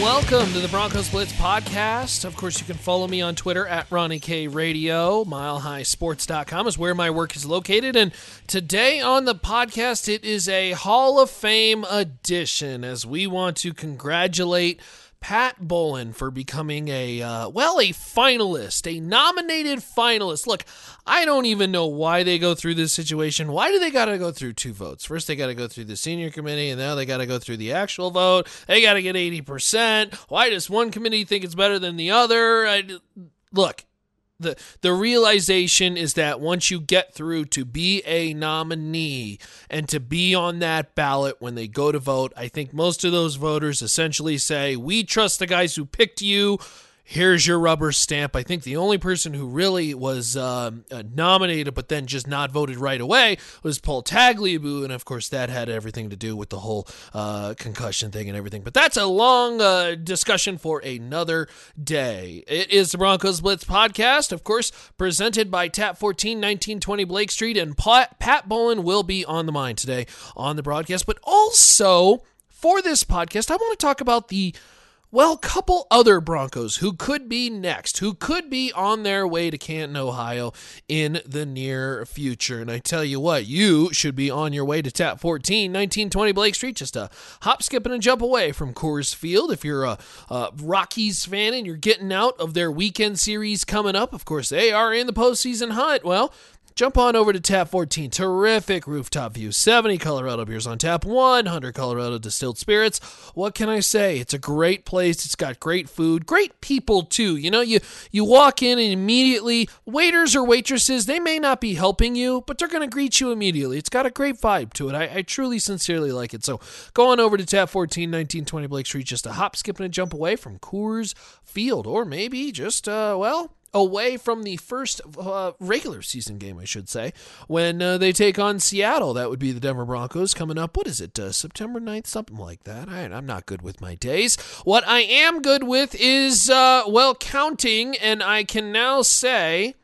Welcome to the Broncos Blitz podcast. Of course, you can follow me on Twitter at Ronnie K Radio. MileHighSports.com is where my work is located. And today on the podcast, it is a Hall of Fame edition as we want to congratulate Pat Bowlen for becoming a, uh, well, a finalist, a nominated finalist. Look, I don't even know why they go through this situation. Why do they got to go through two votes? First, they got to go through the senior committee, and now they got to go through the actual vote. They got to get 80%. Why does one committee think it's better than the other? I, look, the the realization is that once you get through to be a nominee and to be on that ballot when they go to vote, I think most of those voters essentially say, "We trust the guys who picked you here's your rubber stamp. I think the only person who really was um, uh, nominated but then just not voted right away was Paul Tagliabue, and of course that had everything to do with the whole uh, concussion thing and everything. But that's a long uh, discussion for another day. It is the Broncos Blitz podcast, of course, presented by Tap 14 1920 Blake Street, and Pat, Pat Bowlen will be on the mind today on the broadcast. But also for this podcast, I want to talk about the well, couple other Broncos who could be next, who could be on their way to Canton, Ohio in the near future. And I tell you what, you should be on your way to Tap 14, 1920 Blake Street, just a hop, skip, and a jump away from Coors Field. If you're a, a Rockies fan and you're getting out of their weekend series coming up, of course, they are in the postseason hunt. Well, Jump on over to Tap 14. Terrific rooftop view. 70 Colorado beers on tap, 100 Colorado distilled spirits. What can I say? It's a great place. It's got great food, great people too. You know, you you walk in and immediately waiters or waitresses, they may not be helping you, but they're going to greet you immediately. It's got a great vibe to it. I, I truly sincerely like it. So, go on over to Tap 14 1920 Blake Street just a hop, skip and a jump away from Coors Field or maybe just uh well, away from the first uh, regular season game, I should say, when uh, they take on Seattle. That would be the Denver Broncos coming up. What is it, uh, September 9th? Something like that. I, am not good with my days. What I am good with is, uh, well, counting, and I can now say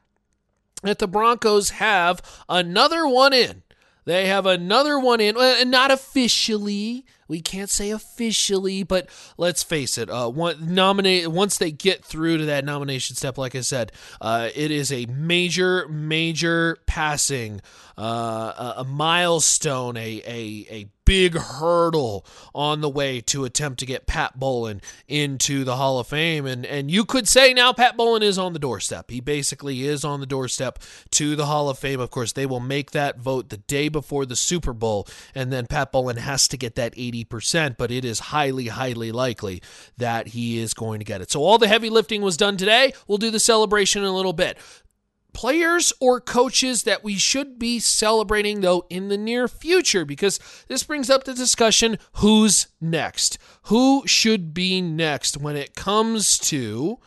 that the Broncos have another one in. They have another one in, and not officially. We can't say officially, but let's face it. Uh, one, nominate once they get through to that nomination step, like I said, uh, it is a major, major passing, uh, a milestone, a a a big hurdle on the way to attempt to get Pat Bowlen into the Hall of Fame. And and you could say now Pat Bowlen is on the doorstep. He basically is on the doorstep to the Hall of Fame. Of course, they will make that vote the day before the Super Bowl, and then Pat Bowlen has to get that 80%, but it is highly, highly likely that he is going to get it. So all the heavy lifting was done today. We'll do the celebration in a little bit players or coaches that we should be celebrating, though, in the near future, because this brings up the discussion who's next? Who should be next when it comes to.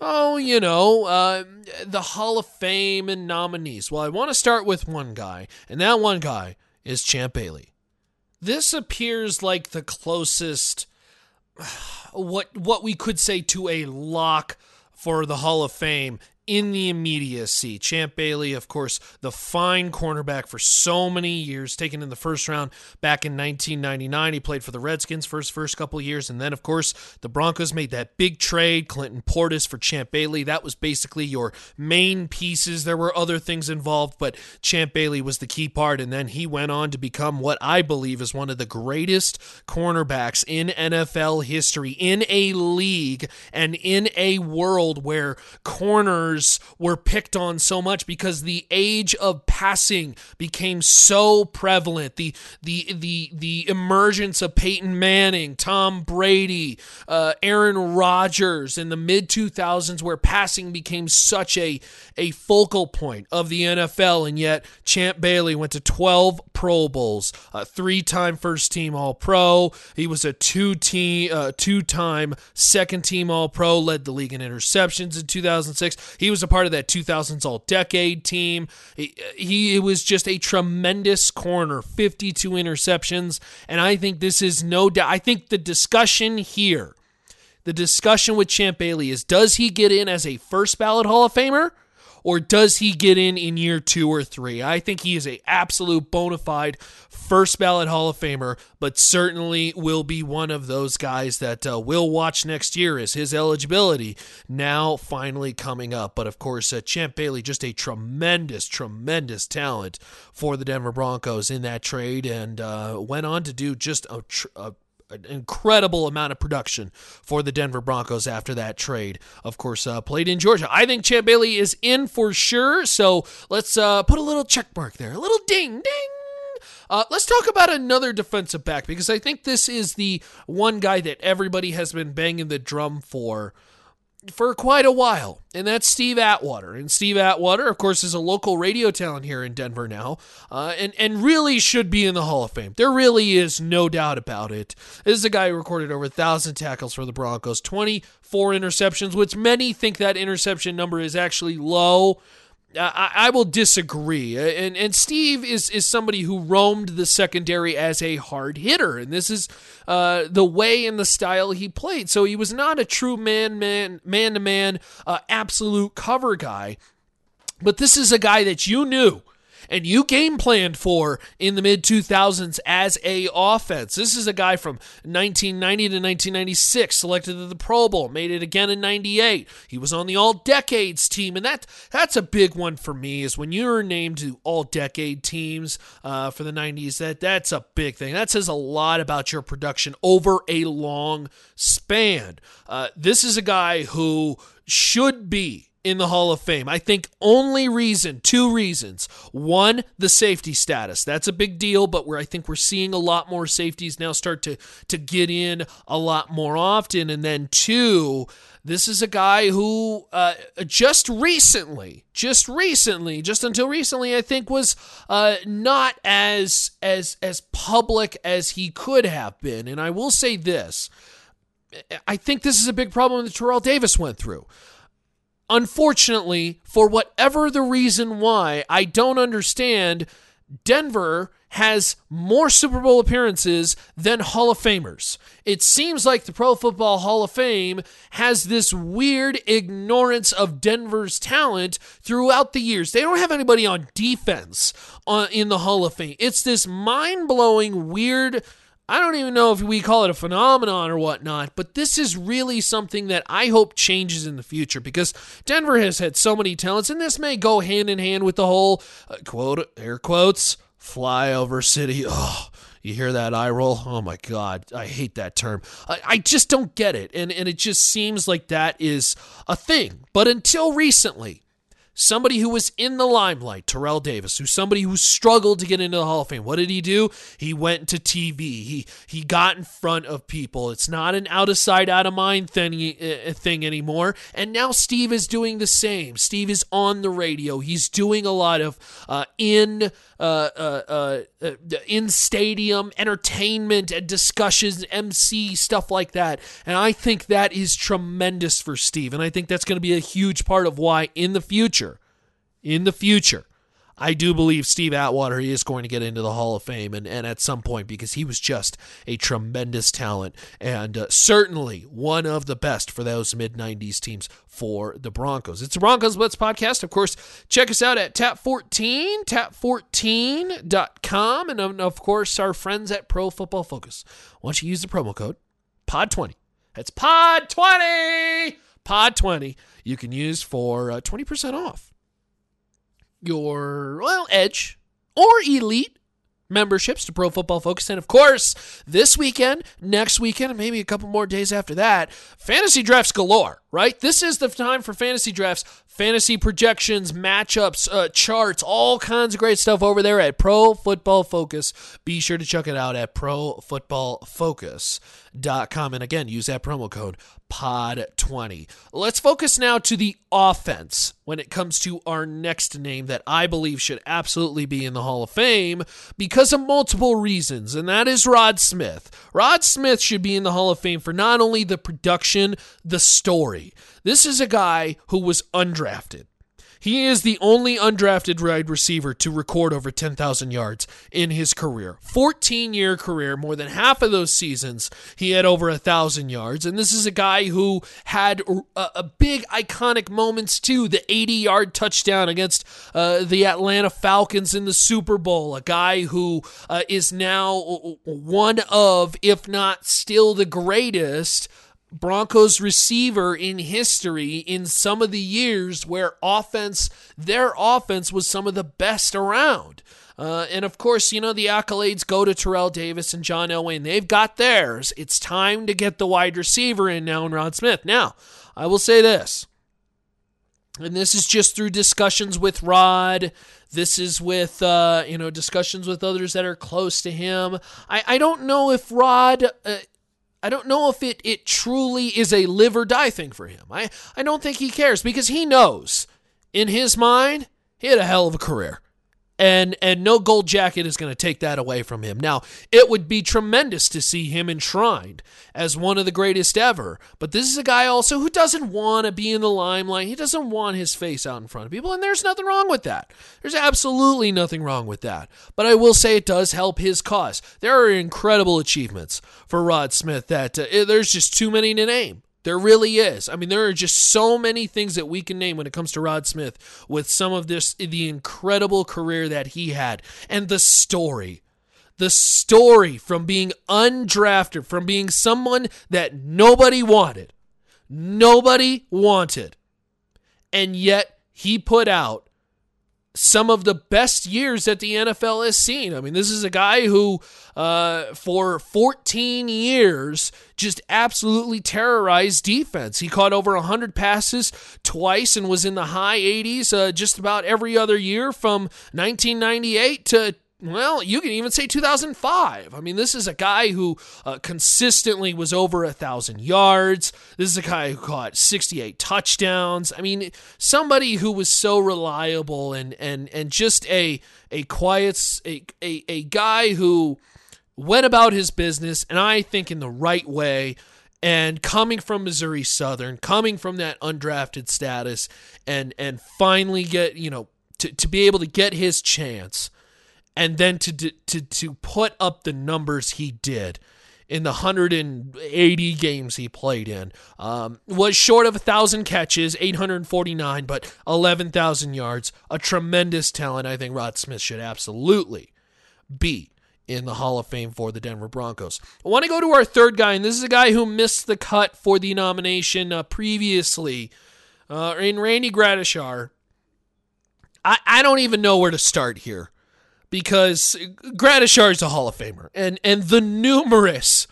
Oh, you know, uh, the Hall of Fame and nominees. Well, I want to start with one guy, and that one guy is Champ Bailey. This appears like the closest, what what we could say to a lock for the Hall of Fame in the immediacy. Champ Bailey, of course, the fine cornerback for so many years, taken in the first round back in 1999. He played for the Redskins first first couple years, and then of course the Broncos made that big trade, Clinton Portis for Champ Bailey. That was basically your main pieces. There were other things involved, but Champ Bailey was the key part, and then he went on to become what I believe is one of the greatest cornerbacks in NFL history, in a league and in a world where corners were picked on so much because the age of passing became so prevalent. The the the the emergence of Peyton Manning, Tom Brady, uh, Aaron Rodgers in the mid 2000s, where passing became such a a focal point of the NFL, and yet Champ Bailey went to 12 Pro Bowls, a three-time first team All Pro. He was a two team uh, two-time second team All Pro, led the league in interceptions in 2006. He he was a part of that 2000s All Decade team. He, he was just a tremendous corner, 52 interceptions, and I think this is no doubt. I think the discussion here, the discussion with Champ Bailey is: Does he get in as a first ballot Hall of Famer? Or does he get in in year two or three? I think he is a absolute bona fide first ballot Hall of Famer, but certainly will be one of those guys that uh, we'll watch next year as his eligibility now finally coming up. But of course, uh, Champ Bailey, just a tremendous, tremendous talent for the Denver Broncos in that trade, and uh, went on to do just a, tr- a an incredible amount of production for the Denver Broncos after that trade. Of course, uh, played in Georgia. I think Champ Bailey is in for sure. So let's uh, put a little check mark there, a little ding, ding. Uh, let's talk about another defensive back because I think this is the one guy that everybody has been banging the drum for for quite a while, and that's Steve Atwater. And Steve Atwater, of course, is a local radio talent here in Denver now, uh, and and really should be in the Hall of Fame. There really is no doubt about it. This is a guy who recorded over a thousand tackles for the Broncos, twenty four interceptions, which many think that interception number is actually low. I, I, will disagree. And and Steve is is somebody who roamed the secondary as a hard hitter, and this is uh, the way and the style he played. So he was not a true man man man to man absolute cover guy, but this is a guy that you knew and you game planned for in the mid 2000s as a offense. This is a guy from 1990 to 1996, selected to the Pro Bowl, made it again in 98. He was on the All Decades team, and that that's a big one for me. Is when you're named to All Decade teams uh, for the 90s. That that's a big thing. That says a lot about your production over a long span. Uh, this is a guy who should be in the Hall of Fame. I think only reason, two reasons. One, the safety status. That's a big deal, but where I think we're seeing a lot more safeties now start to to get in a lot more often. And then two, this is a guy who uh, just recently, just recently, just until recently, I think was uh, not as as as public as he could have been. And I will say this. I think this is a big problem that Terrell Davis went through unfortunately, for whatever the reason why, I don't understand, Denver has more Super Bowl appearances than Hall of Famers. It seems like the Pro Football Hall of Fame has this weird ignorance of Denver's talent throughout the years. They don't have anybody on defense uh, in the Hall of Fame. It's this mind blowing, weird I don't even know if we call it a phenomenon or whatnot, but this is really something that I hope changes in the future because Denver has had so many talents, and this may go hand in hand with the whole uh, quote air quotes flyover city. Oh, you hear that eye roll? Oh my God, I hate that term. I, I just don't get it, and and it just seems like that is a thing. But until recently, somebody who was in the limelight, Terrell Davis, who's somebody who struggled to get into the Hall of Fame. What did he do? He went to TV. He he got in front of people. It's not an out of sight, out of mind thing, uh, thing anymore. And now Steve is doing the same. Steve is on the radio. He's doing a lot of uh, in uh, uh, uh, in stadium entertainment and discussions, MC stuff like that. And I think that is tremendous for Steve. And I think that's going to be a huge part of why in the future, in the future, I do believe Steve Atwater is going to get into the Hall of Fame and, and at some point because he was just a tremendous talent and uh, certainly one of the best for those mid 90s teams for the Broncos. It's the Broncos Blitz podcast. Of course, check us out at tap14, tap14.com, and of course, our friends at Pro Football Focus. Why don't you use the promo code POD20? That's POD20! POD20 you can use for uh, 20% off your, well, Edge or Elite memberships to Pro Football Focus. And of course, this weekend, next weekend, and maybe a couple more days after that, fantasy drafts galore, right? This is the time for fantasy drafts, fantasy projections, matchups, uh, charts, all kinds of great stuff over there at Pro Football Focus. Be sure to check it out at profootballfocus.com. And again, use that promo code POD20. Let's focus now to the offense when it comes to our next name that I believe should absolutely be in the Hall of Fame because of multiple reasons, and that is Rod Smith. Rod Smith should be in the Hall of Fame for not only the production, the story. This is a guy who was undrafted. He is the only undrafted wide receiver to record over 10,000 yards in his career. 14 year career, more than half of those seasons, he had over 1,000 yards. And this is a guy who had a, a big iconic moments too. The 80 yard touchdown against uh, the Atlanta Falcons in the Super Bowl. A guy who uh, is now one of, if not still the greatest Broncos receiver in history in some of the years where offense, their offense was some of the best around. Uh, and of course, you know, the accolades go to Terrell Davis and John Elway, and they've got theirs. It's time to get the wide receiver in now in Rod Smith. Now, I will say this, and this is just through discussions with Rod. This is with, uh, you know, discussions with others that are close to him. I, I don't know if Rod uh, I don't know if it, it truly is a live or die thing for him. I, I don't think he cares because he knows in his mind he had a hell of a career and and no gold jacket is going to take that away from him. Now, it would be tremendous to see him enshrined as one of the greatest ever, but this is a guy also who doesn't want to be in the limelight. He doesn't want his face out in front of people, and there's nothing wrong with that. There's absolutely nothing wrong with that. But I will say it does help his cause. There are incredible achievements for Rod Smith that uh, there's just too many to name. There really is. I mean, there are just so many things that we can name when it comes to Rod Smith with some of this, the incredible career that he had and the story. The story from being undrafted, from being someone that nobody wanted. Nobody wanted. And yet he put out some of the best years that the NFL has seen. I mean, this is a guy who, uh, for 14 years, just absolutely terrorized defense. He caught over 100 passes twice and was in the high 80s uh, just about every other year from 1998 to well, you can even say 2005. I mean, this is a guy who uh, consistently was over a thousand yards. This is a guy who caught 68 touchdowns. I mean, somebody who was so reliable and and and just a a quiet a a, a guy who went about his business, and I think in the right way. And coming from Missouri Southern, coming from that undrafted status, and and finally get you know to, to be able to get his chance and then to to to put up the numbers he did in the 180 games he played in um, was short of a thousand catches 849 but 11000 yards a tremendous talent. I think rod smith should absolutely be in the hall of fame for the denver broncos. I want to go to our third guy and this is a guy who missed the cut for the nomination uh, previously uh, in randy gradishar I, I don't even know where to start here because Gradishar is a Hall of Famer, and and the numerous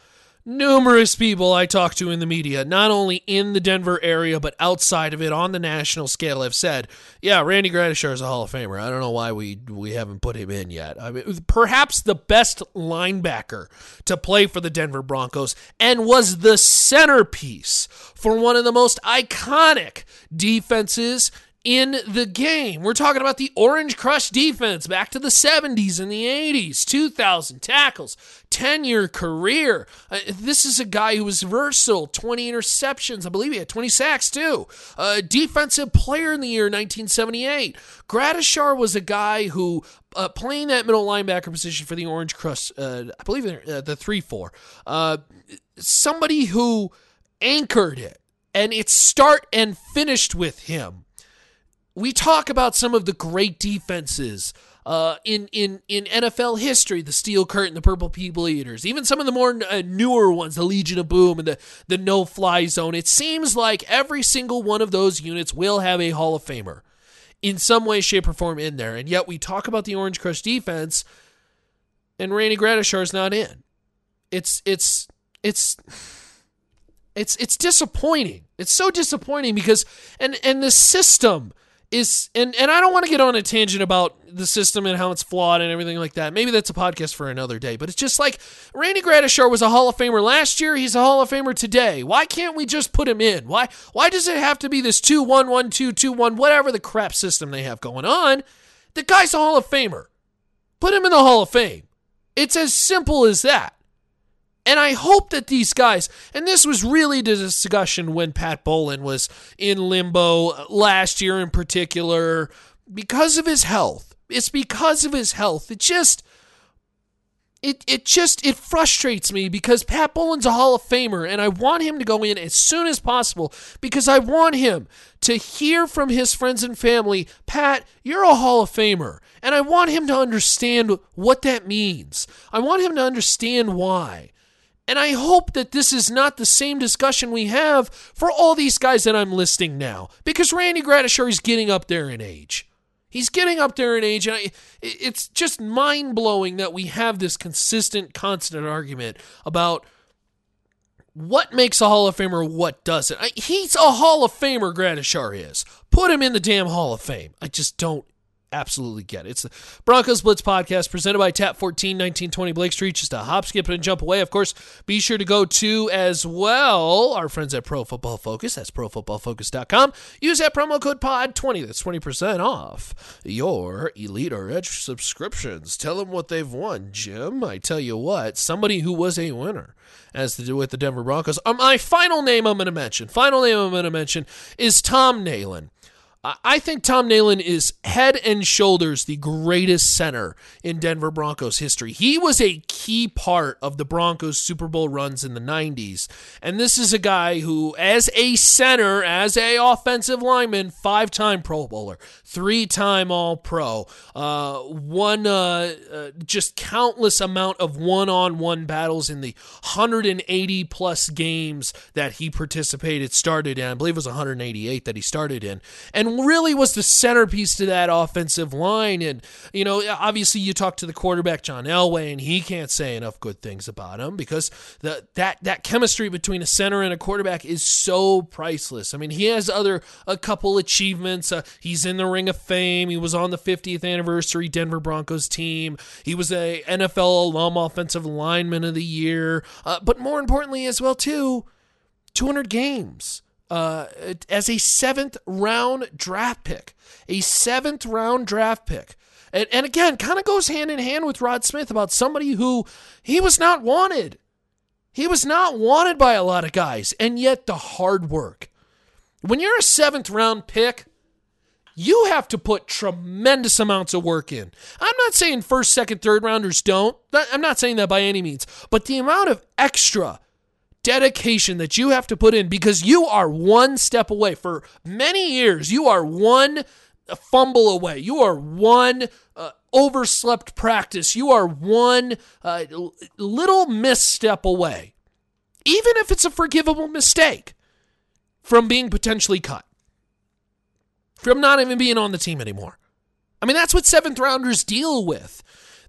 numerous people I talk to in the media, not only in the Denver area but outside of it on the national scale, have said, "Yeah, Randy Gradishar is a Hall of Famer." I don't know why we we haven't put him in yet. I mean, perhaps the best linebacker to play for the Denver Broncos, and was the centerpiece for one of the most iconic defenses in the game. We're talking about the Orange Crush defense back to the 70s and the 80s, 2,000 tackles, 10 year career. Uh, this is a guy who was versatile, 20 interceptions. I believe he had 20 sacks too. Uh, defensive player in the year 1978. Gradishar was a guy who, uh, playing that middle linebacker position for the Orange Crush, uh, I believe uh, the 3 4, uh, somebody who anchored it. And it start and finished with him we talk about some of the great defenses uh, in in in NFL history, the Steel Curtain, the Purple People Eaters, even some of the more uh, newer ones, the Legion of Boom and the the No Fly Zone. It seems like every single one of those units will have a Hall of Famer in some way, shape, or form in there, and yet we talk about the Orange Crush defense, and Randy is not in. It's it's it's. It's it's disappointing. It's so disappointing because and and the system is and and I don't want to get on a tangent about the system and how it's flawed and everything like that. Maybe that's a podcast for another day. But it's just like Randy Gradishar was a Hall of Famer last year. He's a Hall of Famer today. Why can't we just put him in? Why why does it have to be this two one one two two one whatever the crap system they have going on? The guy's a Hall of Famer. Put him in the Hall of Fame. It's as simple as that. And I hope that these guys, and this was really the discussion when Pat Bowlen was in limbo last year in particular, because of his health. It's because of his health. It just it it just it frustrates me because Pat Bowlen's a Hall of Famer and I want him to go in as soon as possible because I want him to hear from his friends and family, Pat, you're a Hall of Famer. And I want him to understand what that means. I want him to understand why. And I hope that this is not the same discussion we have for all these guys that I'm listing now because Randy Gradishar is getting up there in age. He's getting up there in age, and I, it's just mind blowing that we have this consistent, constant argument about what makes a Hall of Famer, what doesn't. I, he's a Hall of Famer, Gradishar is. Put him in the damn Hall of Fame. I just don't absolutely get it. It's the Broncos Blitz podcast presented by Tap 14 1920 Blake Street. Just a hop, skip, and jump away. Of course, be sure to go to as well our friends at Pro Football Focus. That's profootballfocus.com. Use that promo code POD20. That's 20% off your Elite or Edge subscriptions. Tell them what they've won, Jim. I tell you what, somebody who was a winner as to do with the Denver Broncos. Um, my final name I'm going to mention, final name I'm going to mention is Tom Nalen. I think Tom Nalen is head and shoulders the greatest center in Denver Broncos history. He was a key part of the Broncos Super Bowl runs in the 90s. And this is a guy who, as a center, as a offensive lineman, five time Pro Bowler, three time All Pro, uh, one uh, uh, just countless amount of one on one battles in the 180 plus games that he participated, started in. I believe it was 188 that he started in. And really was the centerpiece to that offensive line. And, you know, obviously you talk to the quarterback, John Elway, and he can't say enough good things about him because the, that, that chemistry between a center and a quarterback is so priceless. I mean, he has other, a couple achievements. Uh, he's in the Ring of Fame. He was on the 50th anniversary Denver Broncos team. He was a NFL alum offensive lineman of the year. Uh, but more importantly, as well, too, 200 games uh, as a seventh round draft pick. A seventh round draft pick. And, and again, kind of goes hand in hand with Rod Smith about somebody who he was not wanted. He was not wanted by a lot of guys, and yet the hard work. When you're a seventh round pick, you have to put tremendous amounts of work in. I'm not saying first, second, third rounders don't. I'm not saying that by any means. But the amount of extra dedication that you have to put in because you are one step away. For many years, you are one fumble away. You are one uh, overslept practice. You are one uh, little misstep away, even if it's a forgivable mistake, from being potentially cut, from not even being on the team anymore. I mean, that's what seventh rounders deal with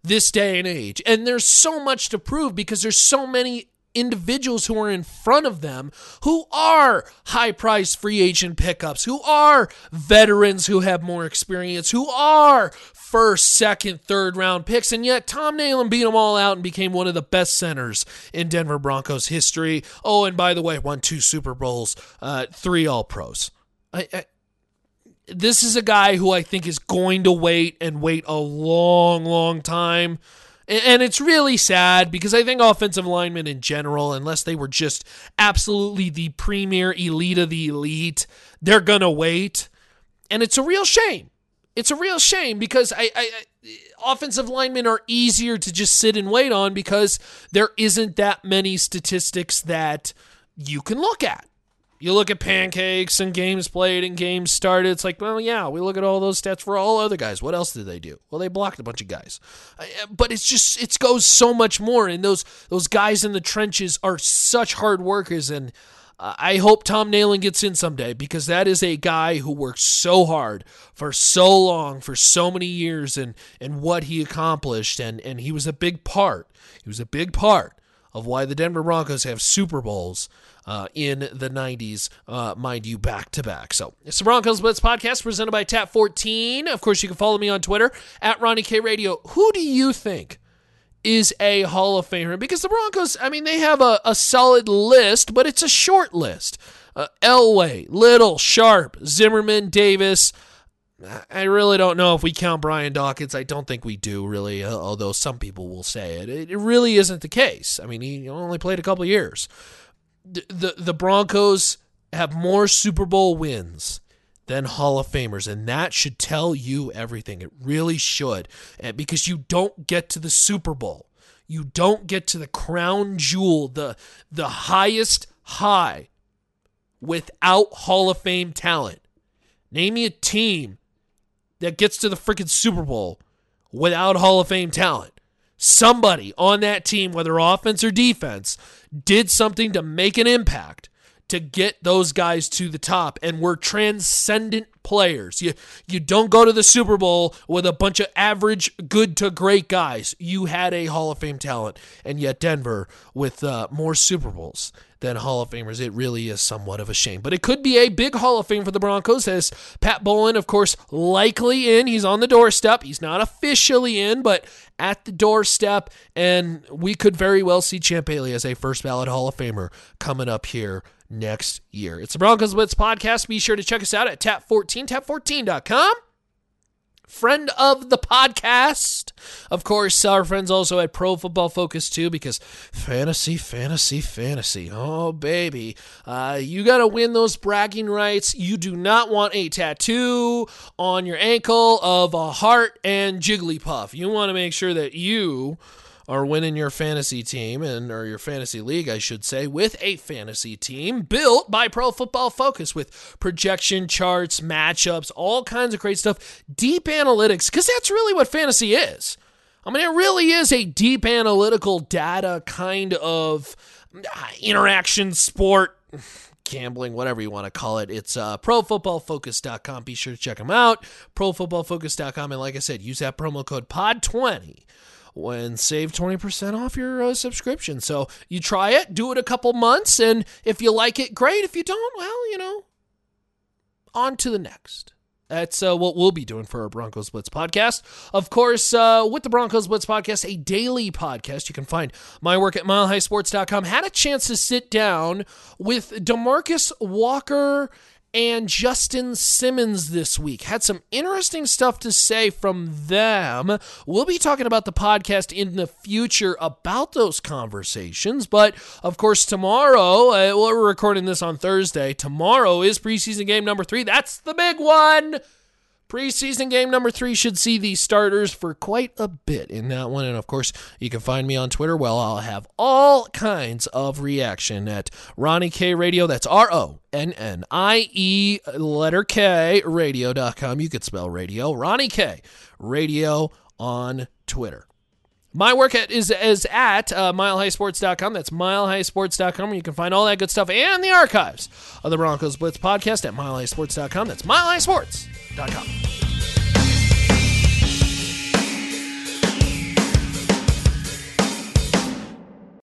this day and age. And there's so much to prove because there's so many individuals who are in front of them who are high price free agent pickups, who are veterans who have more experience, who are first, second, third round picks. And yet Tom Nalen beat them all out and became one of the best centers in Denver Broncos history. Oh, and by the way, won two Super Bowls, uh, three All Pros. I, I, this is a guy who I think is going to wait and wait a long, long time and it's really sad because I think offensive linemen in general, unless they were just absolutely the premier elite of the elite, they're going to wait. And it's a real shame. It's a real shame because I, I, offensive linemen are easier to just sit and wait on because there isn't that many statistics that you can look at. You look at pancakes and games played and games started. It's like, well, yeah, we look at all those stats for all other guys. What else did they do? Well, they blocked a bunch of guys. Uh, but it's just it goes so much more. And those those guys in the trenches are such hard workers. And I hope Tom Nalen gets in someday because that is a guy who worked so hard for so long, for so many years, and and what he accomplished. And and he was a big part. He was a big part of why the Denver Broncos have Super Bowls uh, in the 90s, uh, mind you, back to back. So it's the Broncos Blitz podcast presented by Tap 14. Of course, you can follow me on Twitter at Ronnie K Radio. Who do you think? Is a Hall of Famer because the Broncos, I mean, they have a, a solid list, but it's a short list. Uh, Elway, Little, Sharpe, Zimmerman, Davis. I really don't know if we count Brian Dawkins. I don't think we do, really, uh, although some people will say it. It really isn't the case. I mean, he only played a couple years. The, the, Broncos have more Super Bowl wins than Hall of Famers, and that should tell you everything. It really should, because you don't get to the Super Bowl. You don't get to the crown jewel, the the highest high, without Hall of Fame talent. Name me a team that gets to the freaking Super Bowl without Hall of Fame talent. Somebody on that team, whether offense or defense, did something to make an impact to get those guys to the top and were transcendent players. You you don't go to the Super Bowl with a bunch of average good to great guys. You had a Hall of Fame talent and yet Denver with uh, more Super Bowls than Hall of Famers. It really is somewhat of a shame. But it could be a big Hall of Fame for the Broncos, as Pat Bowlen, of course, likely in. He's on the doorstep. He's not officially in, but at the doorstep. And we could very well see Champ Bailey as a first ballot Hall of Famer coming up here next year. It's the Broncos Blitz podcast. Be sure to check us out at tap14, tap14.com friend of the podcast. Of course, our friends also at Pro Football Focus too, because fantasy, fantasy, fantasy. Oh, baby. Uh, you got to win those bragging rights. You do not want a tattoo on your ankle of a heart and Jigglypuff. You want to make sure that you are winning your fantasy team and or your fantasy league, I should say, with a fantasy team built by Pro Football Focus with projection charts, matchups, all kinds of great stuff, deep analytics, because that's really what fantasy is. I mean, it really is a deep analytical data kind of uh, interaction sport gambling, whatever you want to call it. It's uh, profootballfocus.com. Be sure to check them out. Profootballfocus.com. And like I said, use that promo code POD20 when save 20% off your uh, subscription. So you try it, do it a couple months, and if you like it, great. If you don't, well, you know, on to the next. That's uh, what we'll be doing for our Broncos Blitz podcast. Of course, uh, with the Broncos Blitz podcast, a daily podcast. You can find my work at milehighsports.com. Had a chance to sit down with Demarcus Walker and Justin Simmons this week. Had some interesting stuff to say from them. We'll be talking about the podcast in the future about those conversations. But of course, tomorrow, uh, we're recording this on Thursday. Tomorrow is preseason game number three. That's the big one. Preseason game number three should see the starters for quite a bit in that one. And of course, you can find me on Twitter. Well, I'll have all kinds of reaction at Ronnie K Radio. That's R O N N I E letter K radio.com. You could spell radio. Ronnie K Radio on Twitter. My work at, is, is at uh, milehighsports.com. That's milehighsports.com where you can find all that good stuff and the archives of the Broncos Blitz podcast at milehighsports.com. That's milehighsports.com.